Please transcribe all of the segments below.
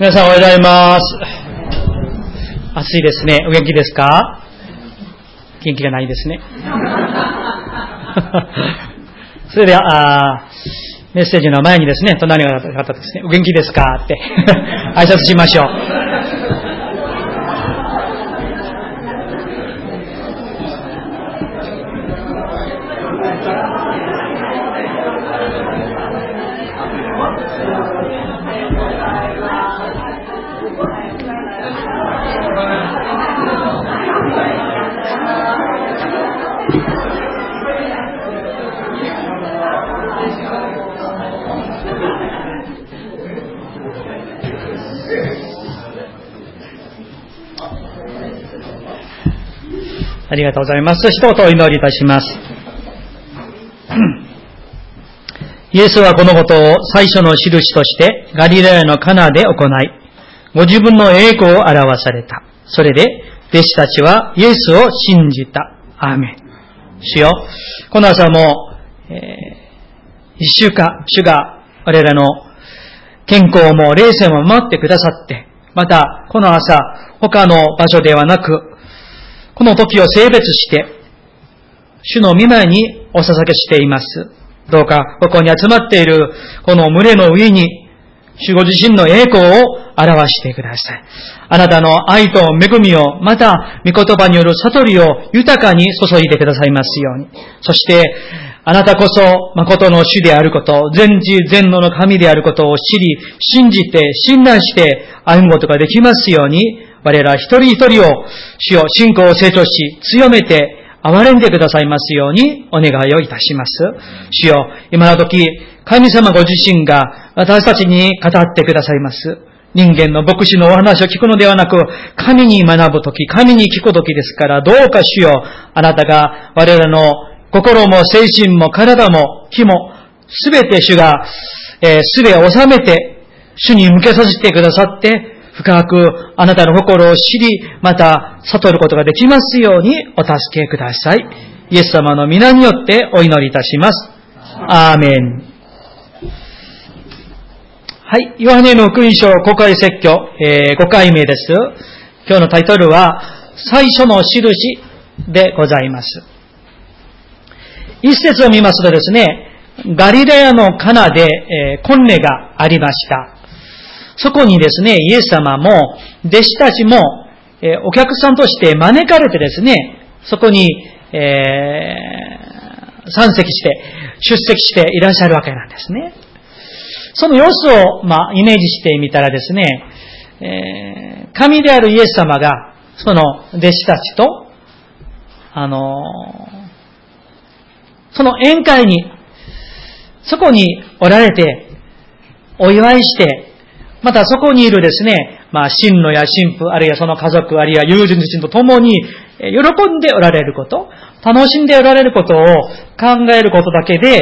皆さんおはようございます。暑いですね。お元気ですか？元気がないですね。それでは、メッセージの前にですね、隣の方ですね、お元気ですか？って 挨拶しましょう。ありがとうございます。一言お祈りいたします。イエスはこのことを最初の印としてガリラヤのカナで行い、ご自分の栄光を表された。それで、弟子たちはイエスを信じた。アーメン。主よ、この朝も、えー、一週間、主が我らの健康も霊性も守ってくださって、また、この朝、他の場所ではなく、この時を性別して、主の御前にお捧げしています。どうか、ここに集まっている、この群れの上に、主ご自身の栄光を表してください。あなたの愛と恵みを、また、御言葉による悟りを豊かに注いでくださいますように。そして、あなたこそ、誠の主であること、全知全能の神であることを知り、信じて、信頼して、歩むことができますように、我ら一人一人を、主よ、信仰を成長し、強めて、憐れんでくださいますようにお願いをいたします。主よ、今の時、神様ご自身が私たちに語ってくださいます。人間の牧師のお話を聞くのではなく、神に学ぶとき、神に聞くときですから、どうか主よ、あなたが我々の心も精神も体も気も、すべて主が、えー、を収めて、主に向けさせてくださって、深くあなたの心を知り、また悟ることができますようにお助けください。イエス様の皆によってお祈りいたします。アーメン。はい。ヨハネの福音書公開説教、えー、5回目です。今日のタイトルは、最初の印でございます。一節を見ますとですね、ガリレアのカナで、えー、婚礼がありました。そこにですね、イエス様も、弟子たちも、え、お客さんとして招かれてですね、そこに、えー、参席して、出席していらっしゃるわけなんですね。その様子を、まあ、イメージしてみたらですね、えー、神であるイエス様が、その弟子たちと、あのその宴会に、そこにおられて、お祝いして、またそこにいるですね、まあ、神路や神父、あるいはその家族、あるいは友人自身と共に、喜んでおられること、楽しんでおられることを考えることだけで、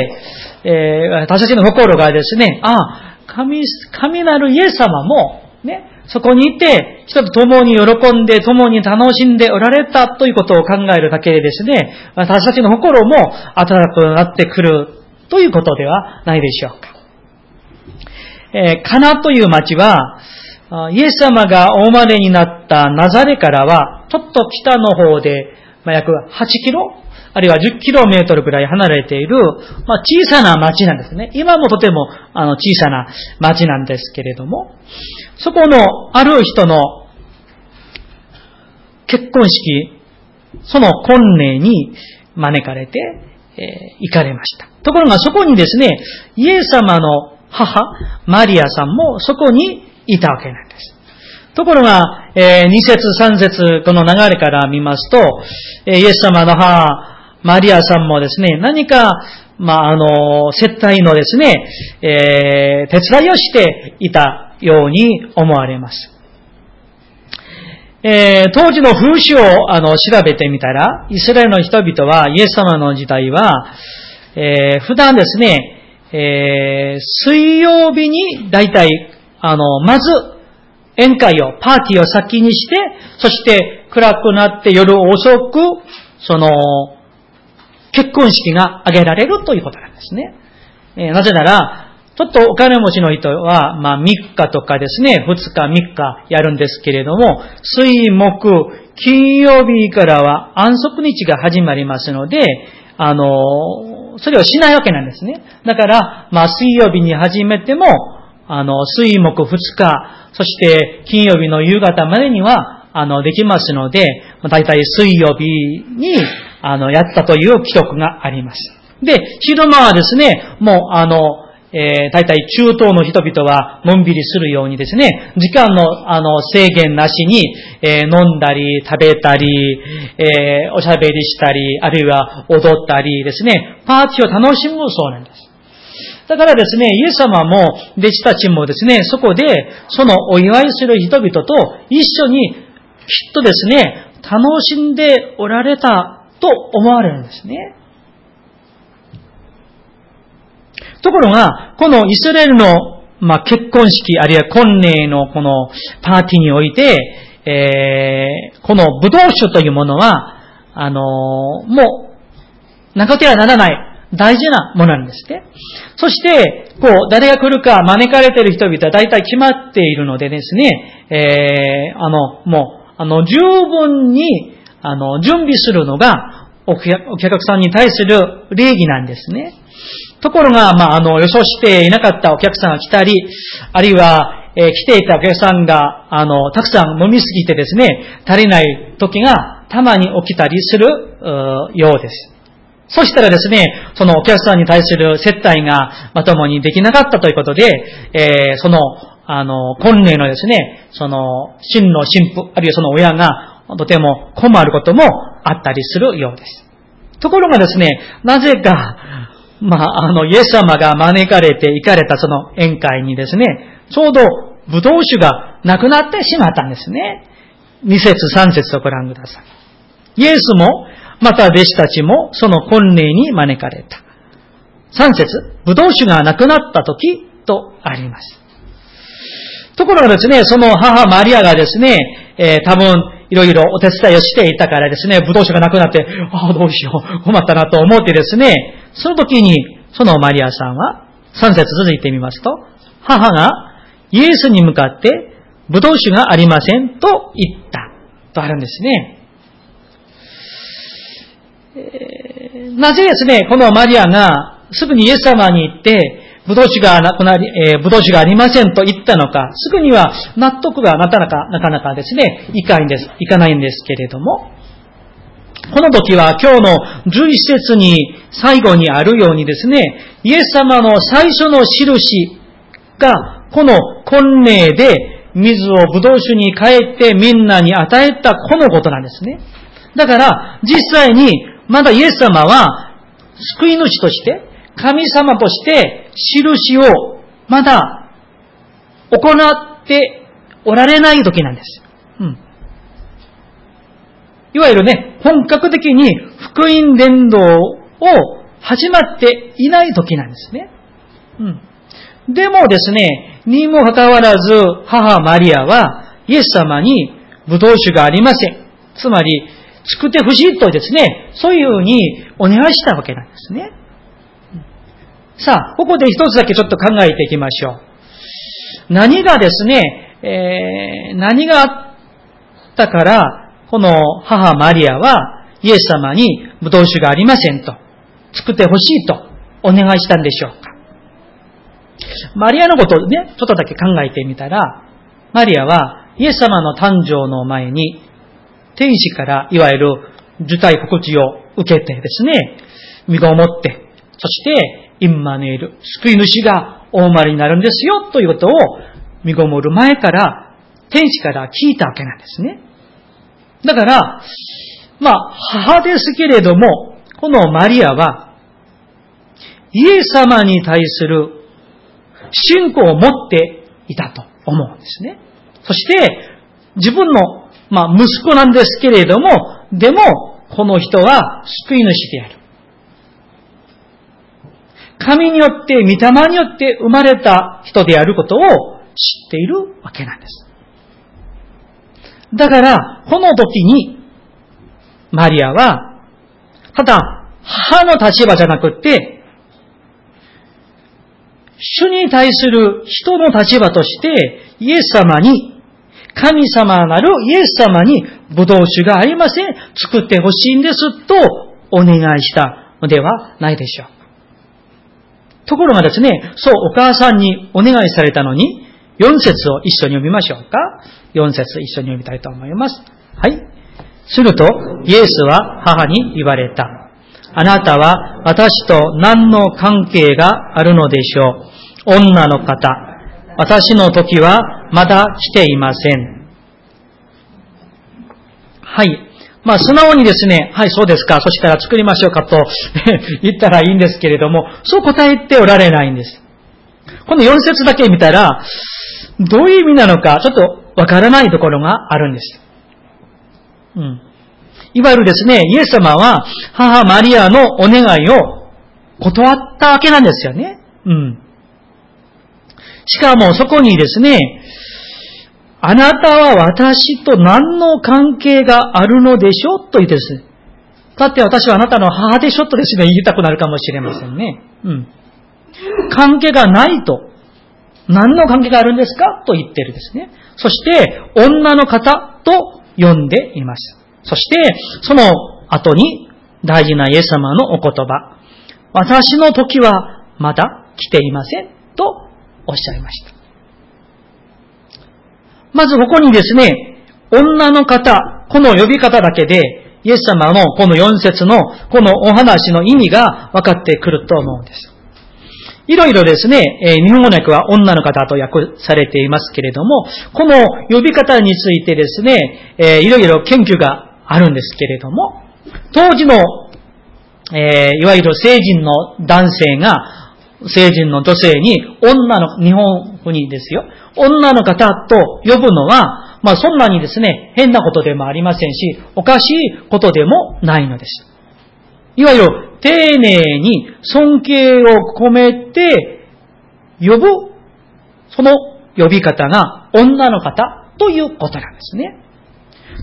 えー、私たちの心がですね、ああ、神、神なるイエス様も、ね、そこにいて、人と共に喜んで、共に楽しんでおられたということを考えるだけでですね、私たちの心も温かくなってくるということではないでしょうか。えー、カナという町は、イエス様がお生まれになったナザレからは、ちょっと北の方で、まあ、約8キロあるいは10キロメートルくらい離れている、まあ、小さな町なんですね。今もとてもあの小さな町なんですけれども、そこのある人の結婚式、その婚礼に招かれて、えー、行かれました。ところがそこにですね、イエス様の母、マリアさんもそこにいたわけなんです。ところが、えー、2節3節この流れから見ますと、えー、イエス様の母、マリアさんもですね、何か、まあ、あの、接待のですね、えー、手伝いをしていたように思われます。えー、当時の風習をあの調べてみたら、イスラエルの人々は、イエス様の時代は、えー、普段ですね、えー、水曜日に大体、あの、まず、宴会を、パーティーを先にして、そして暗くなって夜遅く、その、結婚式が挙げられるということなんですね。えー、なぜなら、ちょっとお金持ちの人は、まあ3日とかですね、2日3日やるんですけれども、水木、金曜日からは安息日が始まりますので、あの、それをしないわけなんですね。だから、まあ水曜日に始めても、あの、水木2日、そして金曜日の夕方までには、あの、できますので、だいたい水曜日に、あの、やったという記録があります。で、昼間はですね、もう、あの、えー、大体中東の人々はのんびりするようにですね、時間のあの制限なしに、えー、飲んだり、食べたり、えー、おしゃべりしたり、あるいは踊ったりですね、パーティーを楽しむそうなんです。だからですね、イエス様も弟子たちもですね、そこでそのお祝いする人々と一緒にきっとですね、楽しんでおられたと思われるんですね。ところが、このイスラエルの、まあ、結婚式、あるいは婚礼のこのパーティーにおいて、えー、この武道酒というものは、あのー、もう、なくてはならない、大事なものなんですね。そして、こう、誰が来るか招かれている人々は大体決まっているのでですね、えー、あの、もう、あの、十分に、あの、準備するのが、お客さんに対する礼儀なんですね。ところが、まあ、あの、予想していなかったお客さんが来たり、あるいは、えー、来ていたお客さんが、あの、たくさん飲みすぎてですね、足りない時がたまに起きたりする、ようです。そしたらですね、そのお客さんに対する接待がまともにできなかったということで、えー、その、あの、婚礼のですね、その、真の神父、あるいはその親がとても困ることもあったりするようです。ところがですね、なぜか、まあ、あの、イエス様が招かれて行かれたその宴会にですね、ちょうど葡萄酒がなくなってしまったんですね。二節三節とご覧ください。イエスも、また弟子たちもその婚礼に招かれた。三節、葡萄酒がなくなった時とあります。ところがですね、その母マリアがですね、えー、多分、いろいろお手伝いをしていたからですね、葡萄酒がなくなって、ああ、どうしよう、困ったなと思ってですね、その時に、そのマリアさんは、3節続いてみますと、母がイエスに向かって、葡萄酒がありませんと言った。とあるんですね。なぜですね、このマリアがすぐにイエス様に行って、ぶどう酒がなくなり、えー、ぶどう酒がありませんと言ったのか、すぐには納得がなかなか、なかなかですね、いかないんです、いかないんですけれども、この時は今日の11節に最後にあるようにですね、イエス様の最初の印が、この婚礼で水をぶどう酒に変えてみんなに与えたこのことなんですね。だから、実際に、まだイエス様は、救い主として、神様として印をまだ行っておられない時なんです。うん。いわゆるね、本格的に福音伝道を始まっていない時なんですね。うん。でもですね、にもかかわらず、母マリアは、イエス様に、葡萄酒がありません。つまり、作ってほしいとですね、そういうふうにお願いしたわけなんですね。さあ、ここで一つだけちょっと考えていきましょう。何がですね、えー、何があったから、この母マリアはイエス様にブドウ酒がありませんと、作ってほしいとお願いしたんでしょうか。マリアのことをね、ちょっとだけ考えてみたら、マリアはイエス様の誕生の前に、天使からいわゆる受胎告知を受けてですね、身ごもって、そしてインマネール、救い主がお生まれになるんですよ、ということを見ごもる前から、天使から聞いたわけなんですね。だから、まあ、母ですけれども、このマリアは、イエス様に対する信仰を持っていたと思うんですね。そして、自分の、まあ、息子なんですけれども、でも、この人は救い主である。神によって、御霊によって生まれた人であることを知っているわけなんです。だから、この時に、マリアは、ただ、母の立場じゃなくって、主に対する人の立場として、イエス様に、神様なるイエス様に、葡萄酒がありません。作ってほしいんです。と、お願いしたのではないでしょう。ところがですね、そう、お母さんにお願いされたのに、4節を一緒に読みましょうか。4節一緒に読みたいと思います。はい。すると、イエスは母に言われた。あなたは私と何の関係があるのでしょう？女の方。私の時はまだ来ていません。はい。まあ、素直にですね、はい、そうですか、そしたら作りましょうかと 言ったらいいんですけれども、そう答えておられないんです。この4節だけ見たら、どういう意味なのか、ちょっとわからないところがあるんです。うん。いわゆるですね、イエス様は母マリアのお願いを断ったわけなんですよね。うん。しかもそこにですね、あなたは私と何の関係があるのでしょうと言ってです。だって私はあなたの母でしょとですね、言いたくなるかもしれませんね。うん。関係がないと。何の関係があるんですかと言ってるですね。そして、女の方と呼んでいます。そして、その後に大事なイエス様のお言葉。私の時はまだ来ていません。とおっしゃいました。まずここにですね、女の方、この呼び方だけで、イエス様のこの4節のこのお話の意味が分かってくると思うんです。いろいろですね、え日本語の訳は女の方と訳されていますけれども、この呼び方についてですね、えいろいろ研究があるんですけれども、当時の、えいわゆる成人の男性が、成人の女性に、女の、日本風にですよ、女の方と呼ぶのは、まあそんなにですね、変なことでもありませんし、おかしいことでもないのです。いわゆる丁寧に尊敬を込めて呼ぶ、その呼び方が女の方ということなんですね。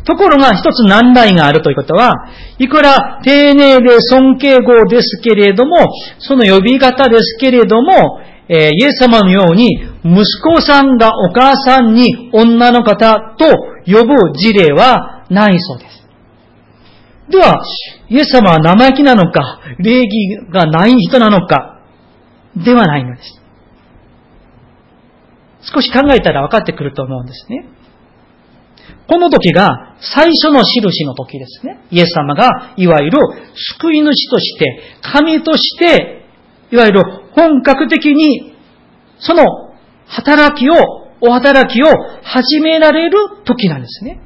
ところが一つ難題があるということは、いくら丁寧で尊敬語ですけれども、その呼び方ですけれども、えー、イエス様のように、息子さんがお母さんに女の方と呼ぶ事例はないそうです。では、イエス様は生意気なのか、礼儀がない人なのか、ではないのです。少し考えたら分かってくると思うんですね。この時が最初の印の時ですね。イエス様がいわゆる救い主として、神として、いわゆる本格的にその働きを、お働きを始められる時なんですね。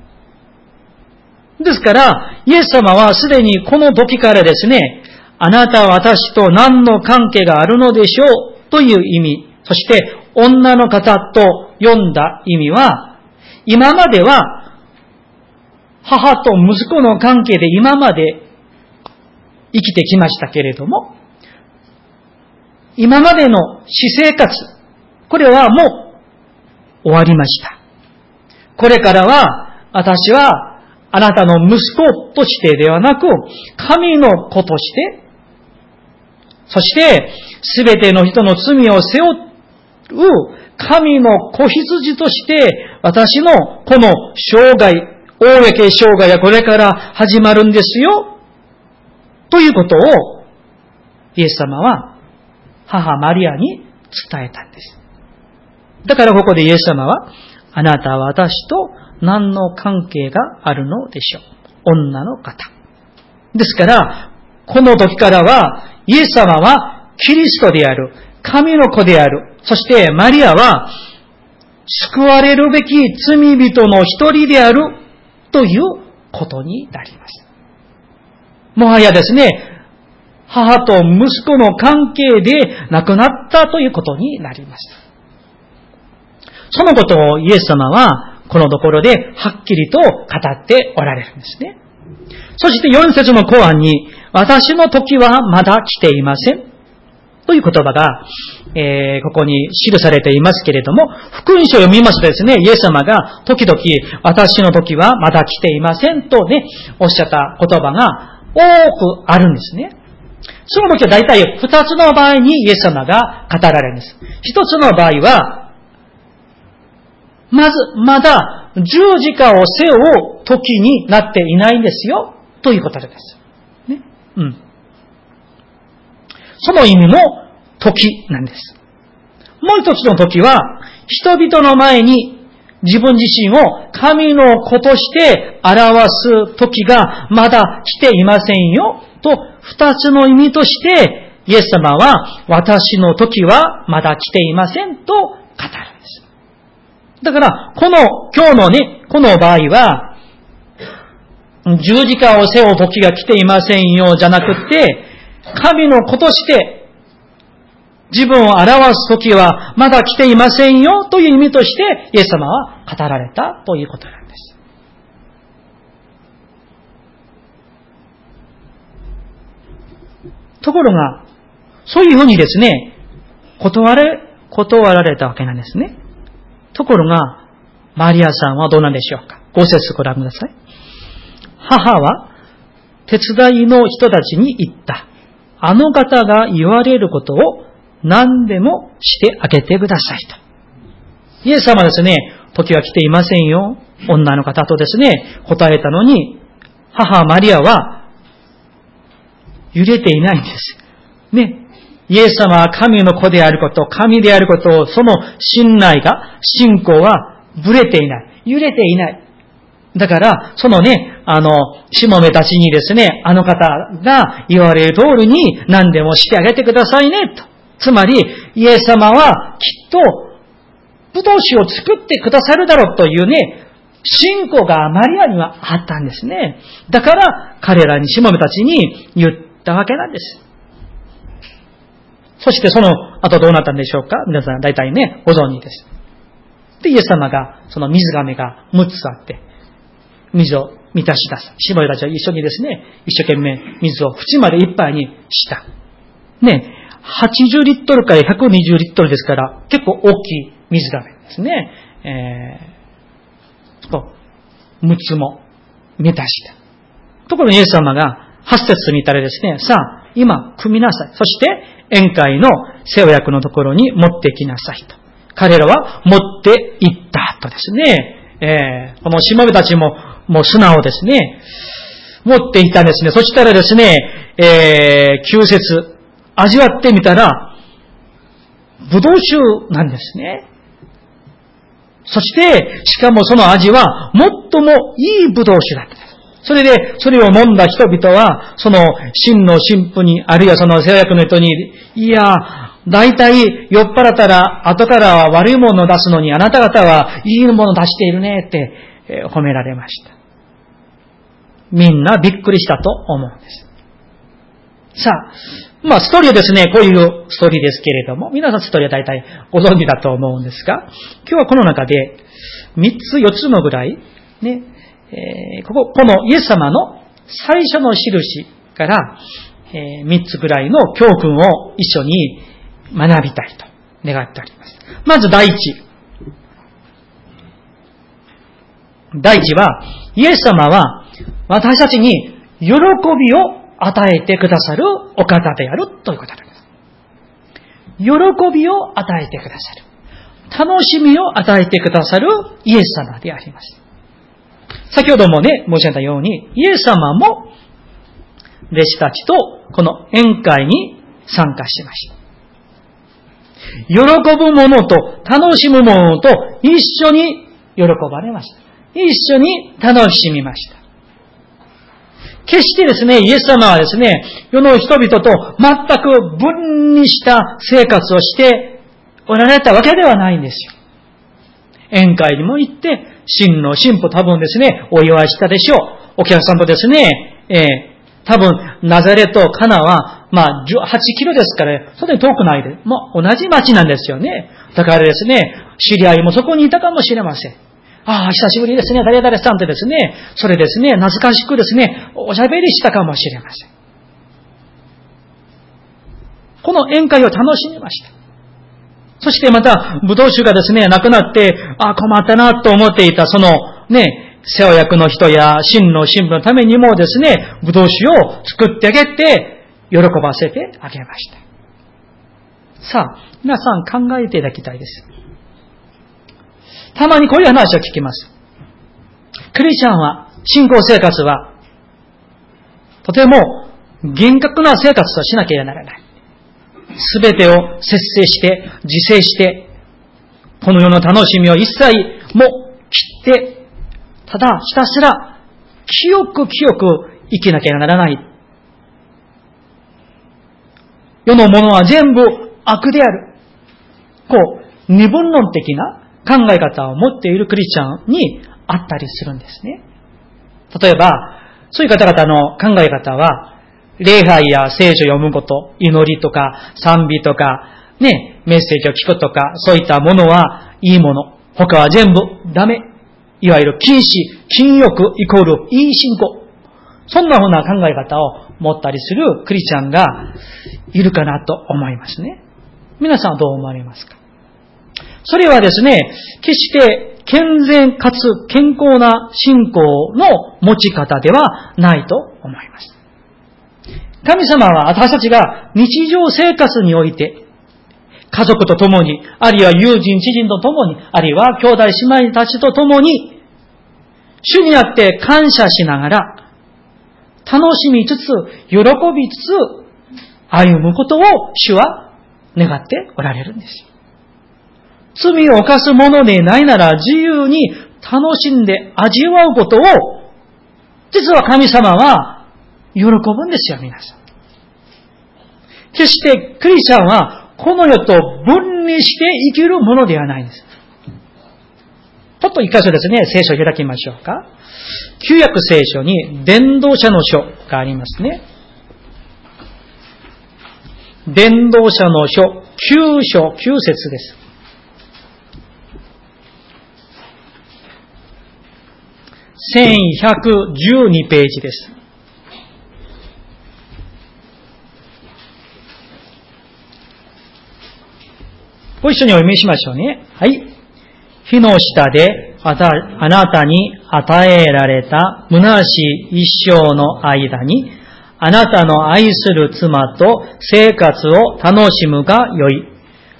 ですから、イエス様はすでにこの時からですね、あなたは私と何の関係があるのでしょうという意味、そして女の方と読んだ意味は、今までは母と息子の関係で今まで生きてきましたけれども、今までの私生活、これはもう終わりました。これからは私はあなたの息子としてではなく、神の子として、そして、すべての人の罪を背負う神の子羊として、私のこの生涯、大やけ生涯がこれから始まるんですよ。ということを、イエス様は母マリアに伝えたんです。だからここでイエス様は、あなたは私と何の関係があるのでしょう？女の方。ですから、この時からは、イエス様はキリストである、神の子である、そしてマリアは、救われるべき罪人の一人である、ということになります。もはやですね、母と息子の関係で亡くなったということになります。そのことをイエス様はこのところではっきりと語っておられるんですね。そして4節の後半に、私の時はまだ来ていません。という言葉が、えー、ここに記されていますけれども、福音書を読みますとですね、イエス様が時々、私の時はまだ来ていませんとね、おっしゃった言葉が多くあるんですね。その時は大体二つの場合にイエス様が語られるんです。一つの場合は、まず、まだ十字架を背負う時になっていないんですよ、ということです。ね。うん。その意味も時なんです。もう一つの時は、人々の前に自分自身を神の子として表す時がまだ来ていませんよ、と二つの意味として、イエス様は私の時はまだ来ていませんと語るんです。だから、この、今日のね、この場合は、十字架を背負う時が来ていませんよ、じゃなくて、神の子として自分を表す時はまだ来ていませんよという意味としてイエス様は語られたということなんです。ところが、そういうふうにですね、断れ、断られたわけなんですね。ところが、マリアさんはどうなんでしょうか？ご節ご覧ください。母は、手伝いの人たちに言った。あの方が言われることを何でもしてあげてくださいと。イエス様ですね、時は来ていませんよ。女の方とですね、答えたのに、母マリアは揺れていないんです。ね。イエス様は神の子であること、神であることを、その信頼が、信仰はぶれていない。揺れていない。だから、そのね、あの、しもめたちにですね、あの方が言われる通りに何でもしてあげてくださいね、と。つまり、イエス様はきっと、武道酒を作ってくださるだろうというね、信仰がマリアにはあったんですね。だから、彼らに、しもべたちに言ったわけなんです。そしてその後どうなったんでしょうか？皆さん大体ね、ご存知です。で、イエス様が、その水亀が6つあって、水を満たし出す。しもたちは一緒にですね、一生懸命水を縁までいっぱいにした。ね、80リットルから120リットルですから、結構大きい水がめですね。えー、と、6つも満たした。ところにイエス様が8節にいたらですね、さあ、今、組みなさい。そして、宴会の世話役のところに持ってきなさいと。彼らは持って行ったとですね、えー、このしもべたちも、もう素直ですね、持っていたんですね。そしたらですね、えー、9節味わってみたら、ブドウ酒なんですね。そして、しかもその味は、最もいいブドウ酒だった。それで、それを飲んだ人々は、その、真の神父に、あるいはその制約の人に、いや、大体酔っ払ったら、後からは悪いものを出すのに、あなた方はいいものを出しているねって、褒められました。みんなびっくりしたと思うんです。さあ、まあ、ストーリーはですね、こういうストーリーですけれども、皆さんストーリーは大体ご存知だと思うんですが、今日はこの中で、三つ、四つのぐらい、ね、えー、ここ、このイエス様の最初の印から、えー、三つぐらいの教訓を一緒に学びたいと願っております。まず第一。第一は、イエス様は私たちに喜びを与えてくださるお方であるということです。喜びを与えてくださる。楽しみを与えてくださるイエス様であります。先ほどもね、申し上げたように、イエス様も弟子たちとこの宴会に参加しました。喜ぶ者と楽しむ者と一緒に喜ばれました。一緒に楽しみました。決してですね、イエス様はですね、世の人々と全く分離した生活をしておられたわけではないんですよ。宴会にも行って、真の神父多分ですね、お祝いしたでしょう。お客さんとですね、えー、多分、ナザレとカナは、まあ、8キロですから、そんなに遠くないで、まあ、同じ町なんですよね。だからですね、知り合いもそこにいたかもしれません。ああ、久しぶりですね、誰々さんとですね、それですね、懐かしくですね、おしゃべりしたかもしれません。この宴会を楽しみました。そしてまた、武道酒がですね、なくなって、ああ、困ったなと思っていた、その、ね、世話役の人や真の神父のためにもですね、武道酒を作ってあげて、喜ばせてあげました。さあ、皆さん考えていただきたいです。たまにこういう話を聞きます。クリスチャンは、信仰生活は、とても厳格な生活をしなければならない。すべてを節制して、自制して、この世の楽しみを一切も切って、ただひたすら清く清く生きなければならない。世のものは全部悪である。こう、二分論的な考え方を持っているクリスチャンにあったりするんですね。例えば、そういう方々の考え方は、礼拝や聖書を読むこと、祈りとか賛美とか、ね、メッセージを聞くとか、そういったものはいいもの。他は全部ダメ。いわゆる禁止、禁欲イコールいい信仰。そんなふうな考え方を持ったりするクリスチャンがいるかなと思いますね。皆さんはどう思われますか？それはですね、決して健全かつ健康な信仰の持ち方ではないと思います。神様は私たちが日常生活において、家族と共に、あるいは友人、知人と共に、あるいは兄弟姉妹たちと共に、主にあって感謝しながら、楽しみつつ、喜びつつ、歩むことを主は願っておられるんです。罪を犯すものでないなら自由に楽しんで味わうことを、実は神様は喜ぶんですよ、皆さん。決してクリスチャンはこの世と分離して生きるものではないんです。ちょっと一箇所ですね、聖書を開きましょうか。旧約聖書に伝道者の書がありますね。伝道者の書、9章、9節です。1112ページです。ご一緒にお読みしましょうね。はい。火の下であなたに与えられた虚しい一生の間に、あなたの愛する妻と生活を楽しむがよい。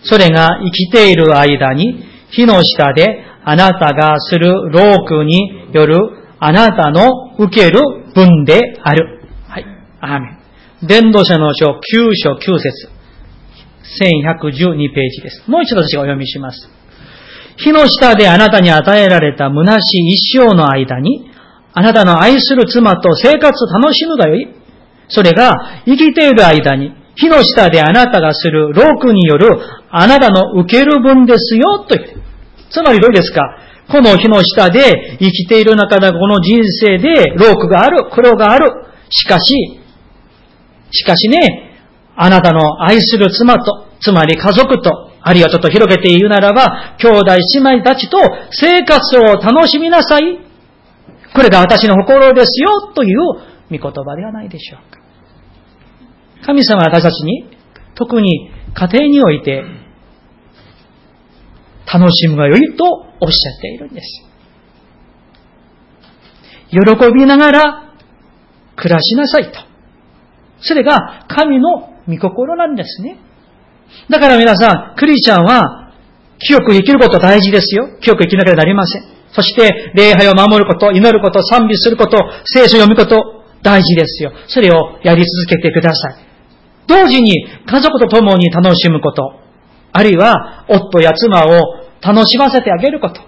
それが生きている間に、火の下であなたがする労苦によるあなたの受ける分である。はい。アーメン。伝道者の書9章9節1112ページです。もう一度私がお読みします。火の下であなたに与えられた虚しい一生の間に、あなたの愛する妻と生活を楽しむがよい。それが生きている間に、火の下であなたがする労苦によるあなたの受ける分ですよ、と言って。つまりどうですか？この火の下で生きている中でこの人生で労苦がある、苦労がある。しかし、しかしね、あなたの愛する妻と、つまり家族と、あるいはちょっと広げて言うならば、兄弟姉妹たちと生活を楽しみなさい。これが私の心ですよ、という御言葉ではないでしょうか。神様は私たちに、特に家庭において、楽しむがよいとおっしゃっているんです。喜びながら暮らしなさいと。それが神の御心なんですね。だから皆さん、クリスチャンは、清く生きること大事ですよ。清く生きなければなりません。そして、礼拝を守ること、祈ること、賛美すること、聖書を読むこと、大事ですよ。それをやり続けてください。同時に、家族と共に楽しむこと、あるいは、夫や妻を楽しませてあげること、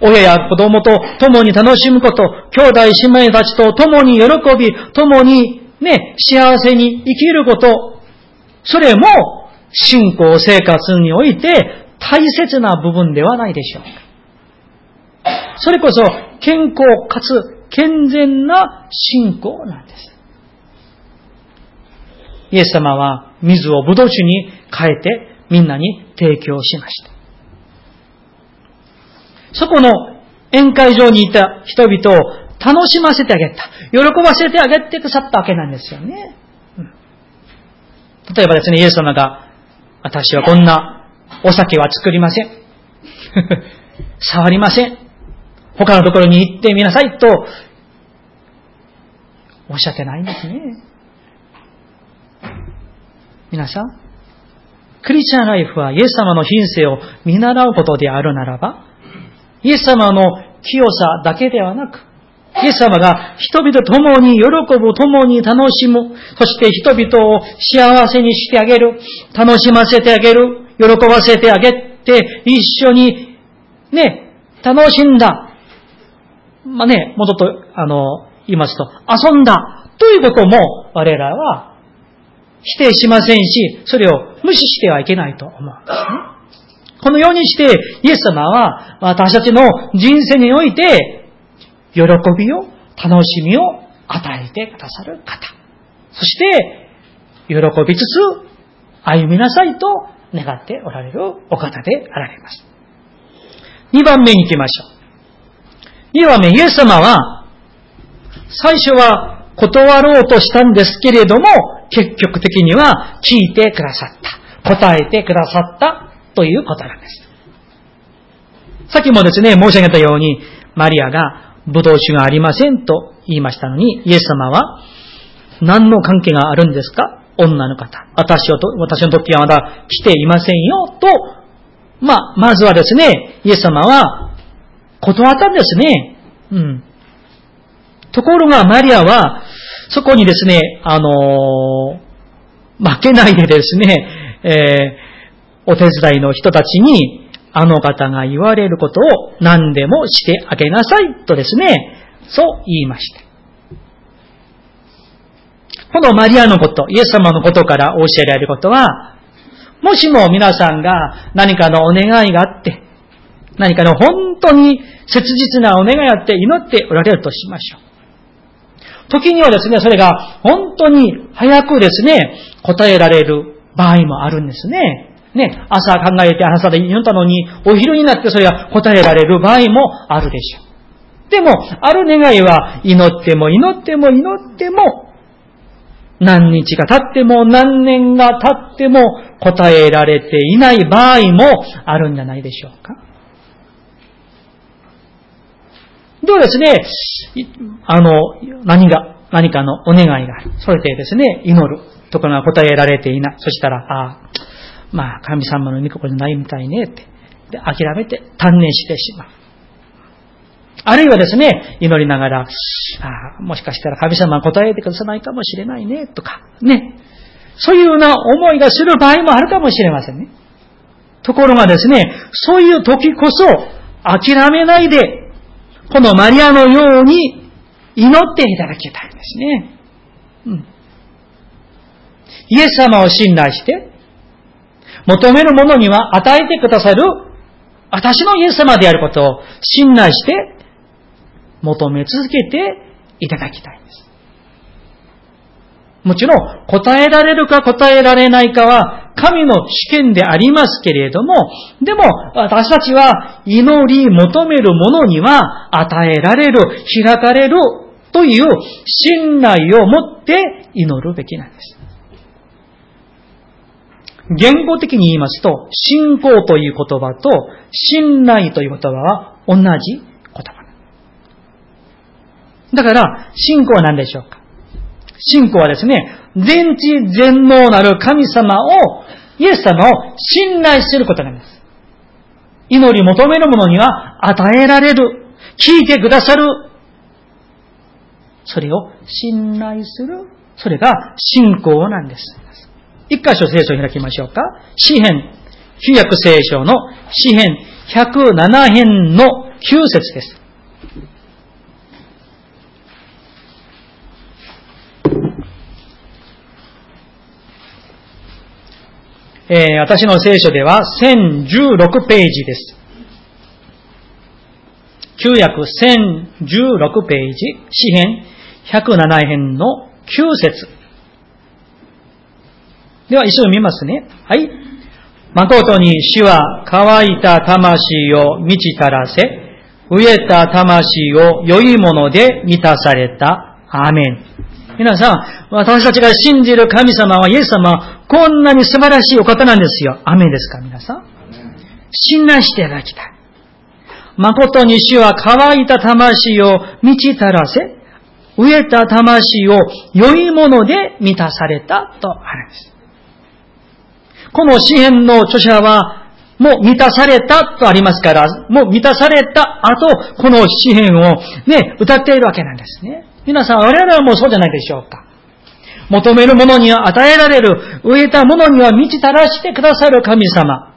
親や子供と共に楽しむこと、兄弟姉妹たちと共に喜び、共にね、幸せに生きること、それも信仰生活において大切な部分ではないでしょうか。それこそ健康かつ健全な信仰なんです。イエス様は水をブドウ酒に変えてみんなに提供しました。そこの宴会場にいた人々を楽しませてあげた。喜ばせてあげてくださったわけなんですよね。例えばですね、イエス様が私はこんなお酒は作りません。触りません。他のところに行ってみなさいとおっしゃってないんですね。皆さん、クリスチャンライフはイエス様の品性を見習うことであるならば、イエス様の清さだけではなく、イエス様が人々と共に喜ぶ、共に楽しむ、そして人々を幸せにしてあげる、楽しませてあげる、喜ばせてあげて、一緒に、ね、楽しんだ。まあね、もっと、あの、言いますと、遊んだ。ということも、我らは否定しませんし、それを無視してはいけないと思うんです。このようにして、イエス様は私たちの人生において、喜びを、楽しみを与えてくださる方。そして、喜びつつ歩みなさいと願っておられるお方であられます。二番目に行きましょう。二番目、イエス様は、最初は断ろうとしたんですけれども、結局的には聞いてくださった。答えてくださったということなんです。さっきもですね、申し上げたように、マリアがブドウ酒がありませんと言いましたのに、イエス様は何の関係があるんですか？女の方。私をと、私の時はまだ来ていませんよ、と、まあ、まずはですね、イエス様は断ったんですね。うん。ところがマリアは、そこにですね、あのー、負けないでですね、えー、お手伝いの人たちに、あの方が言われることを何でもしてあげなさいとですね、そう言いました。このマリアのこと、イエス様のことから教えられることは、もしも皆さんが何かのお願いがあって、何かの本当に切実なお願いがあって祈っておられるとしましょう。時にはですね、それが本当に早くですね、答えられる場合もあるんですね。ね、朝考えて朝で祈ったのに、お昼になってそれが答えられる場合もあるでしょう。でも、ある願いは祈っても祈っても祈っても、何日が経っても何年が経っても答えられていない場合もあるんじゃないでしょうか。ではですね、あの、何が、何かのお願いがある。それでですね、祈る。ところが答えられていない。そしたら、ああ、まあ、神様の御心じゃないみたいね、って。で、諦めて、断念してしまう。あるいはですね、祈りながら、ああ、もしかしたら神様は答えてくださないかもしれないね、とか、ね。そういうような思いがする場合もあるかもしれませんね。ところがですね、そういう時こそ、諦めないで、このマリアのように祈っていただきたいんですね。うん。イエス様を信頼して、求めるものには与えてくださる私のイエス様であることを信頼して求め続けていただきたいです。もちろん答えられるか答えられないかは神の試験でありますけれども、でも私たちは祈り求めるものには与えられる、開かれるという信頼を持って祈るべきなんです。言語的に言いますと、信仰という言葉と信頼という言葉は同じ言葉。だから、信仰は何でしょうか？信仰はですね、全知全能なる神様を、イエス様を信頼することなんです。祈り求めるものには与えられる。聞いてくださる。それを信頼する。それが信仰なんです。一箇所聖書を開きましょうか。詩編、旧約聖書の詩編107編の9節です。えー、私の聖書では1016ページです。旧約1016ページ、詩編107編の9節では一緒に見ますね。はい。誠に死は乾いた魂を満ちたらせ、飢えた魂を良いもので満たされた。アーメン。皆さん、私たちが信じる神様は、イエス様は、こんなに素晴らしいお方なんですよ。雨ですか、皆さん。信頼していただきたい。誠に主は乾いた魂を満ちたらせ、飢えた魂を良いもので満たされたとあるんです。この詩篇の著者は、もう満たされたとありますから、もう満たされた後、この詩篇をね、歌っているわけなんですね。皆さん、我々はもうそうじゃないでしょうか。求めるものには与えられる、植えたものには満ちたらしてくださる神様。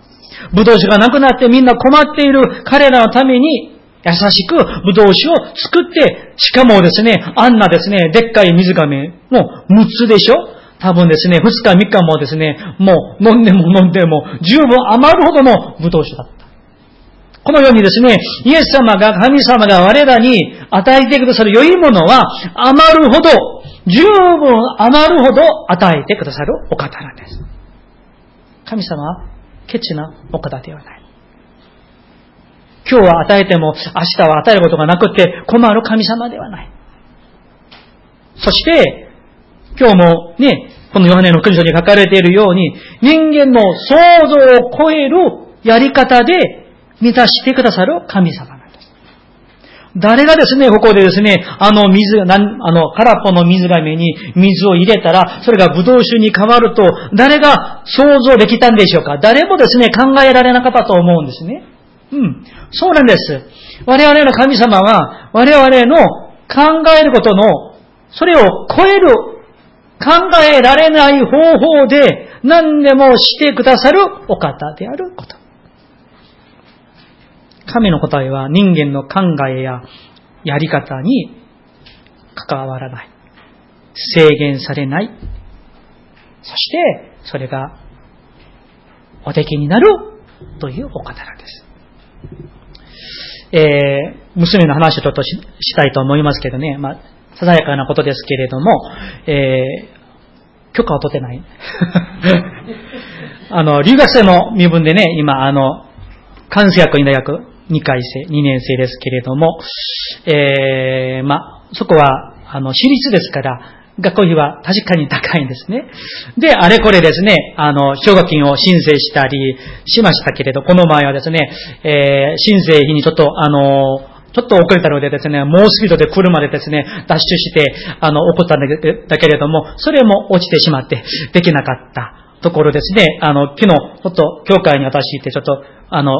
葡萄酒がなくなってみんな困っている彼らのために、優しく葡萄酒を作って、しかもですね、あんなですね、でっかい水亀も6つでしょ多分ですね、2日3日もですね、もう飲んでも飲んでも十分余るほどの葡萄酒だった。このようにですね、イエス様が、神様が我らに与えてくださる良いものは余るほど、十分余るほど与えてくださるお方なんです。神様はケチなお方ではない。今日は与えても明日は与えることがなくて困る神様ではない。そして、今日もね、このヨハネの国書に書かれているように、人間の想像を超えるやり方で満たしてくださる神様なんです。誰がですね、ここでですね、あの水、あの、空っぽの水亀に水を入れたら、それがブドウ酒に変わると、誰が想像できたんでしょうか？誰もですね、考えられなかったと思うんですね。うん。そうなんです。我々の神様は、我々の考えることの、それを超える、考えられない方法で何でもしてくださるお方であること。神の答えは人間の考えややり方に関わらない。制限されない。そして、それがお敵になるというお方なんです。えー、娘の話をちょっとしたいと思いますけどね、まあ、ささやかなことですけれども、えー、許可を取ってない。あの、留学生の身分でね、今、あの、関西学院大学2回生、2年生ですけれども、えー、ま、そこは、あの、私立ですから、学校費は確かに高いんですね。で、あれこれですね、あの、奨学金を申請したりしましたけれど、この前はですね、えー、申請費にちょっと、あの、ちょっと遅れたのでですね、猛スピードで車でですね、ダッシュして、あの、怒ったんだけれども、それも落ちてしまって、できなかったところですね、あの、昨日、ちょっと、教会に私行って、ちょっと、あの、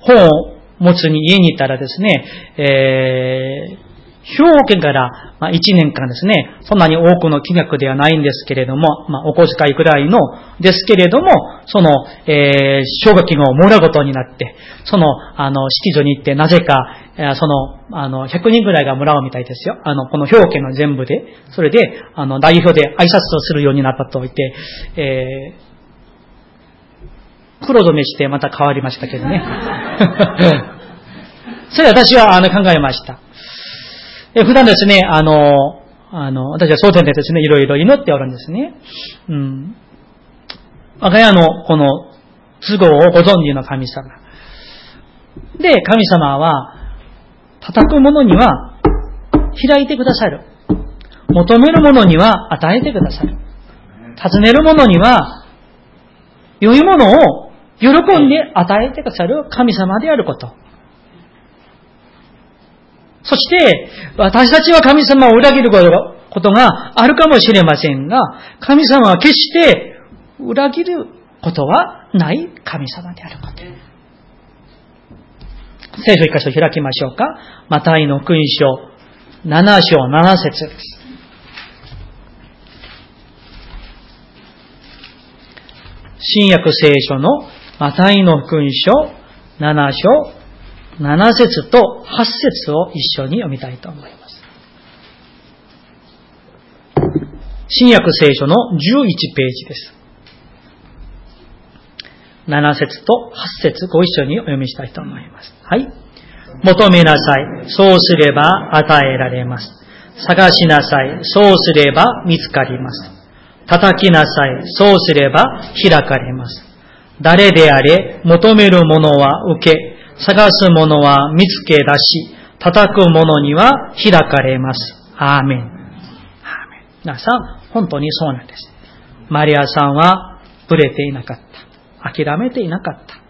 本を持つに家に行ったらですね、えー、兵庫県から、まあ、1年間ですね、そんなに多くの金額ではないんですけれども、まあ、お小遣いくらいのですけれども、その、えー、奨学金をもらうことになって、その、あの、式女に行って、なぜか、その、あの、100人くらいがもらうみたいですよ。あの、この兵庫県の全部で、それで、あの、代表で挨拶をするようになったと言って、えー、黒染めしてまた変わりましたけどね。それ私はあの考えました。え普段ですね、あの、あの、私は蒼天でですね、いろいろ祈っておるんですね。うん。我が家のこの都合をご存知の神様。で、神様は、叩く者には開いてくださる。求める者には与えてくださる。尋ねる者には良いものを喜んで与えてくださる神様であること。そして、私たちは神様を裏切ることがあるかもしれませんが、神様は決して裏切ることはない神様であること。聖書一箇所開きましょうか。マタイの君書7章7節です。新約聖書のマタイの福音書7章7節と8節を一緒に読みたいと思います。新約聖書の11ページです。7節と8節ご一緒にお読みしたいと思います。はい。求めなさい。そうすれば与えられます。探しなさい。そうすれば見つかります。叩きなさい。そうすれば開かれます。誰であれ、求めるものは受け、探す者は見つけ出し、叩く者には開かれます。アーメン。アーメン。皆さん、本当にそうなんです。マリアさんは、ぶれていなかった。諦めていなかった。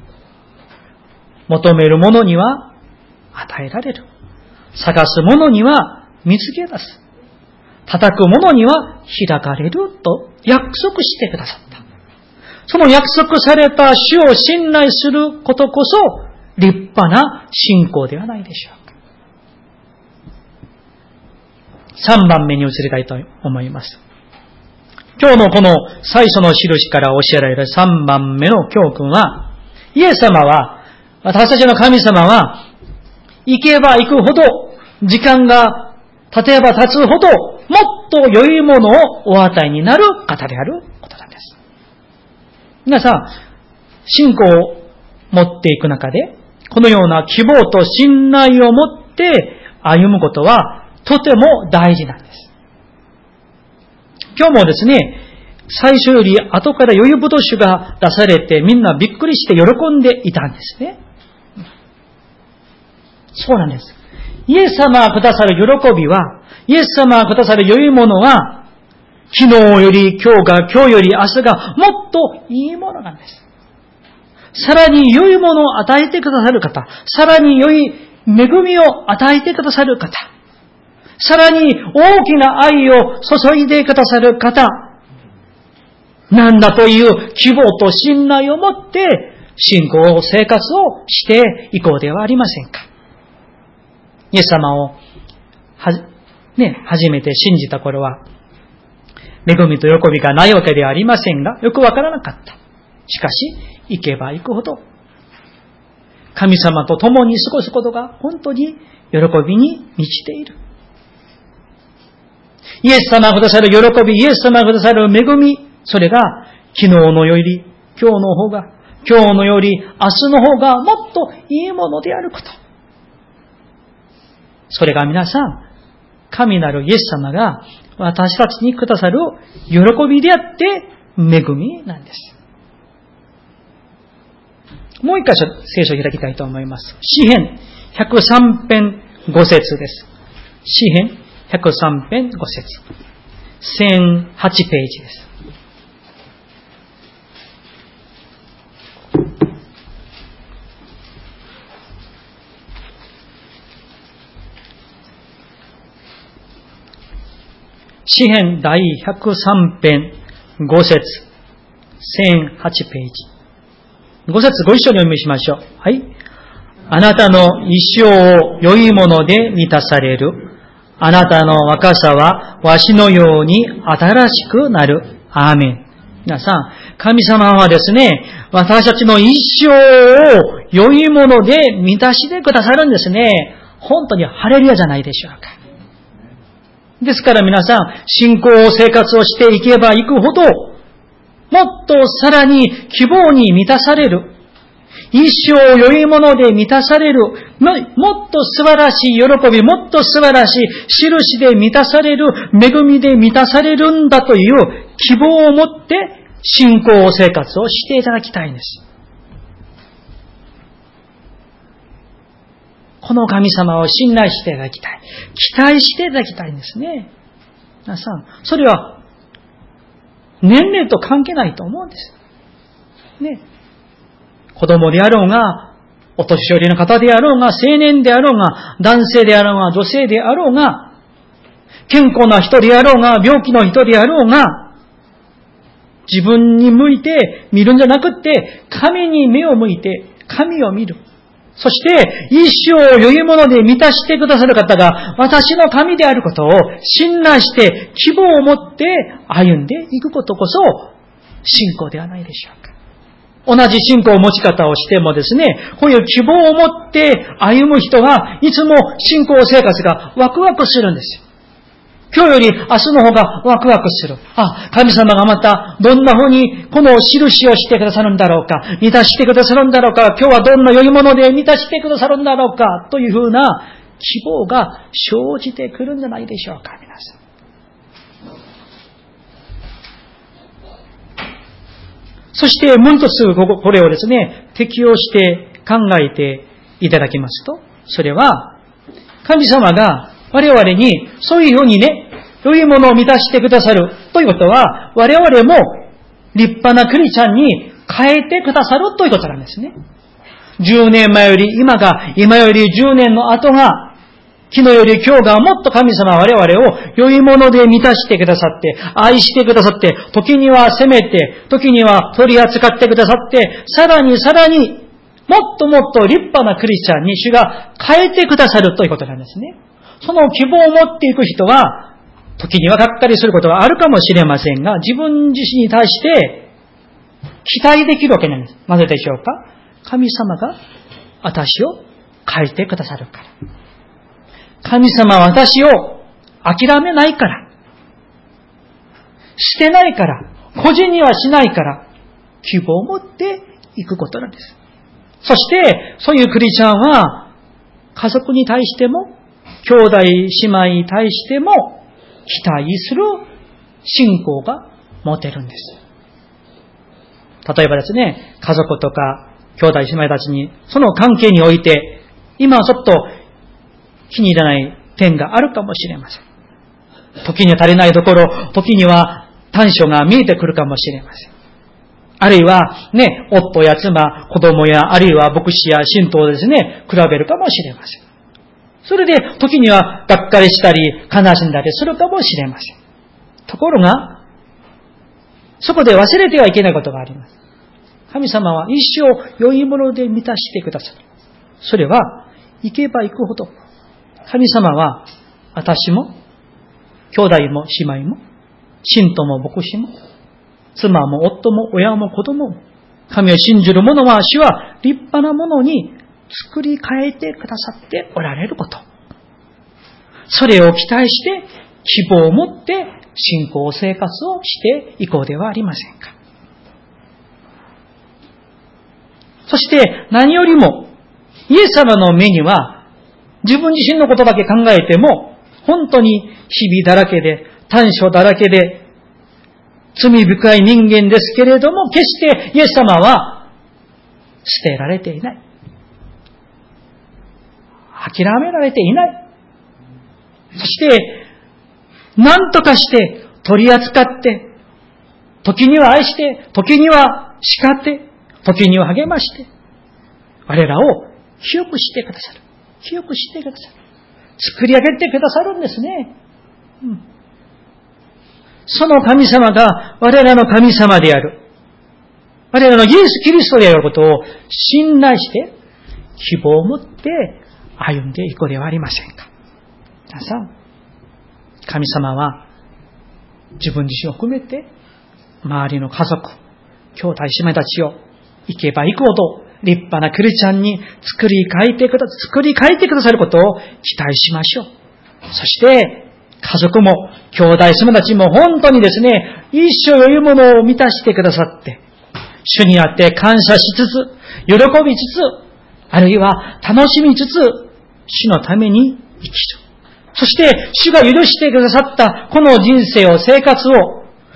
求める者には与えられる。探す者には見つけ出す。叩く者には開かれると約束してくださった。その約束された主を信頼することこそ立派な信仰ではないでしょうか。3番目に移りたいと思います。今日のこの最初の印から教えられる3番目の教訓は、イエス様は、私たちの神様は、行けば行くほど、時間が経てば経つほど、もっと良いものをお与えになる方であることなんです。皆さん、信仰を持っていく中で、このような希望と信頼を持って歩むことは、とても大事なんです。今日もですね、最初より後から余裕ぶど酒が出されてみんなびっくりして喜んでいたんですね。そうなんです。イエス様がくださる喜びは、イエス様がくださる良いものは、昨日より今日が、今日より明日がもっといいものなんです。さらに良いものを与えてくださる方、さらに良い恵みを与えてくださる方、さらに大きな愛を注いでくださる方、なんだという希望と信頼を持って信仰生活をしていこうではありませんか。イエス様をは、ね、初めて信じた頃は、恵みと喜びがないわけではありませんが、よくわからなかった。しかし、行けば行くほど、神様と共に過ごすことが本当に喜びに満ちている。イエス様がくださる喜び、イエス様がくださる恵み、それが昨日のより、今日の方が、今日のより、明日の方がもっといいものであること。それが皆さん、神なるイエス様が私たちにくださる喜びであって恵みなんです。もう一箇所聖書を開きたいと思います。詩編103編5節です。詩編103編5節1008ページです。詩編第103編5節1008ページ。5節ご一緒にお読みしましょう。はい。あなたの一生を良いもので満たされる。あなたの若さはわしのように新しくなる。アーメン。皆さん、神様はですね、私たちの一生を良いもので満たしてくださるんですね。本当にハレルヤじゃないでしょうか。ですから皆さん、信仰生活をしていけばいくほど、もっとさらに希望に満たされる。一生良いもので満たされる。もっと素晴らしい喜び、もっと素晴らしい印で満たされる、恵みで満たされるんだという希望を持って信仰生活をしていただきたいんです。この神様を信頼していただきたい。期待していただきたいんですね。皆さん、それは年齢と関係ないと思うんです。ね。子供であろうが、お年寄りの方であろうが、青年であろうが、男性であろうが、女性であろうが、健康な人であろうが、病気の人であろうが、自分に向いて見るんじゃなくって、神に目を向いて、神を見る。そして、一生を良いもので満たしてくださる方が、私の神であることを信頼して、希望を持って歩んでいくことこそ、信仰ではないでしょうか。同じ信仰を持ち方をしてもですね、こういう希望を持って歩む人が、いつも信仰生活がワクワクするんですよ。今日より明日の方がワクワクする。あ、神様がまたどんな風にこの印をしてくださるんだろうか、満たしてくださるんだろうか、今日はどんな良いもので満たしてくださるんだろうか、という風な希望が生じてくるんじゃないでしょうか、皆さん。そしてもう一つこれをですね、適用して考えていただきますと、それは、神様が我々にそういうふうにね、良いものを満たしてくださるということは、我々も立派なクリちゃんに変えてくださるということなんですね。10年前より今が、今より10年の後が、昨日より今日がもっと神様我々を良いもので満たしてくださって、愛してくださって、時には責めて、時には取り扱ってくださって、さらにさらに、もっともっと立派なクリスチャンに主が変えてくださるということなんですね。その希望を持っていく人は、時にはがっかりすることはあるかもしれませんが、自分自身に対して期待できるわけなんです。なぜでしょうか？神様が私を変えてくださるから。神様は私を諦めないから。捨てないから。個人にはしないから。希望を持っていくことなんです。そして、そういうクリスチャンは、家族に対しても、兄弟姉妹に対しても、期待する信仰が持てるんです。例えばですね、家族とか兄弟姉妹たちに、その関係において、今はちょっと気に入らない点があるかもしれません。時には足りないところ、時には短所が見えてくるかもしれません。あるいは、ね、夫や妻、子供や、あるいは牧師や信徒をですね、比べるかもしれません。それで、時には、がっかりしたり、悲しんだりするかもしれません。ところが、そこで忘れてはいけないことがあります。神様は一生良いもので満たしてくださる。それは、行けば行くほど、神様は、私も、兄弟も姉妹も、信徒も牧師も、妻も夫も親も子供も、神を信じる者は主は立派なものに作り変えてくださっておられること。それを期待して希望を持って信仰生活をしていこうではありませんか。そして何よりもイエス様の目には自分自身のことだけ考えても本当に日々だらけで短所だらけで罪深い人間ですけれども決してイエス様は捨てられていない。諦められていない。そして、何とかして取り扱って、時には愛して、時には叱って、時には励まして、我らを清くしてくださる。清くしてくださる。作り上げてくださるんですね。うん、その神様が我らの神様である。我らのイエス・キリストであることを信頼して、希望を持って歩んでいこうではありませんか。皆さん、神様は自分自身を含めて、周りの家族、兄弟姉妹たちを行けば行くほど立派なクリスチャンに作り変えてくだ、作り変えてくださることを期待しましょう。そして、家族も、兄弟姉妹たちも本当にですね、一生余裕ものを満たしてくださって、主にあって感謝しつつ、喜びつつ、あるいは楽しみつつ、主のために生きる。そして、主が許してくださったこの人生を、生活を、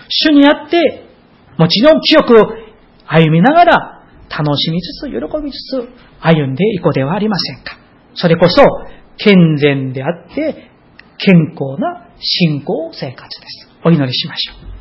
主にあって、もちろん清く歩みながら、楽しみつつ、喜びつつ、歩んでいこうではありませんか。それこそ、健全であって、健康な信仰生活です。お祈りしましょう。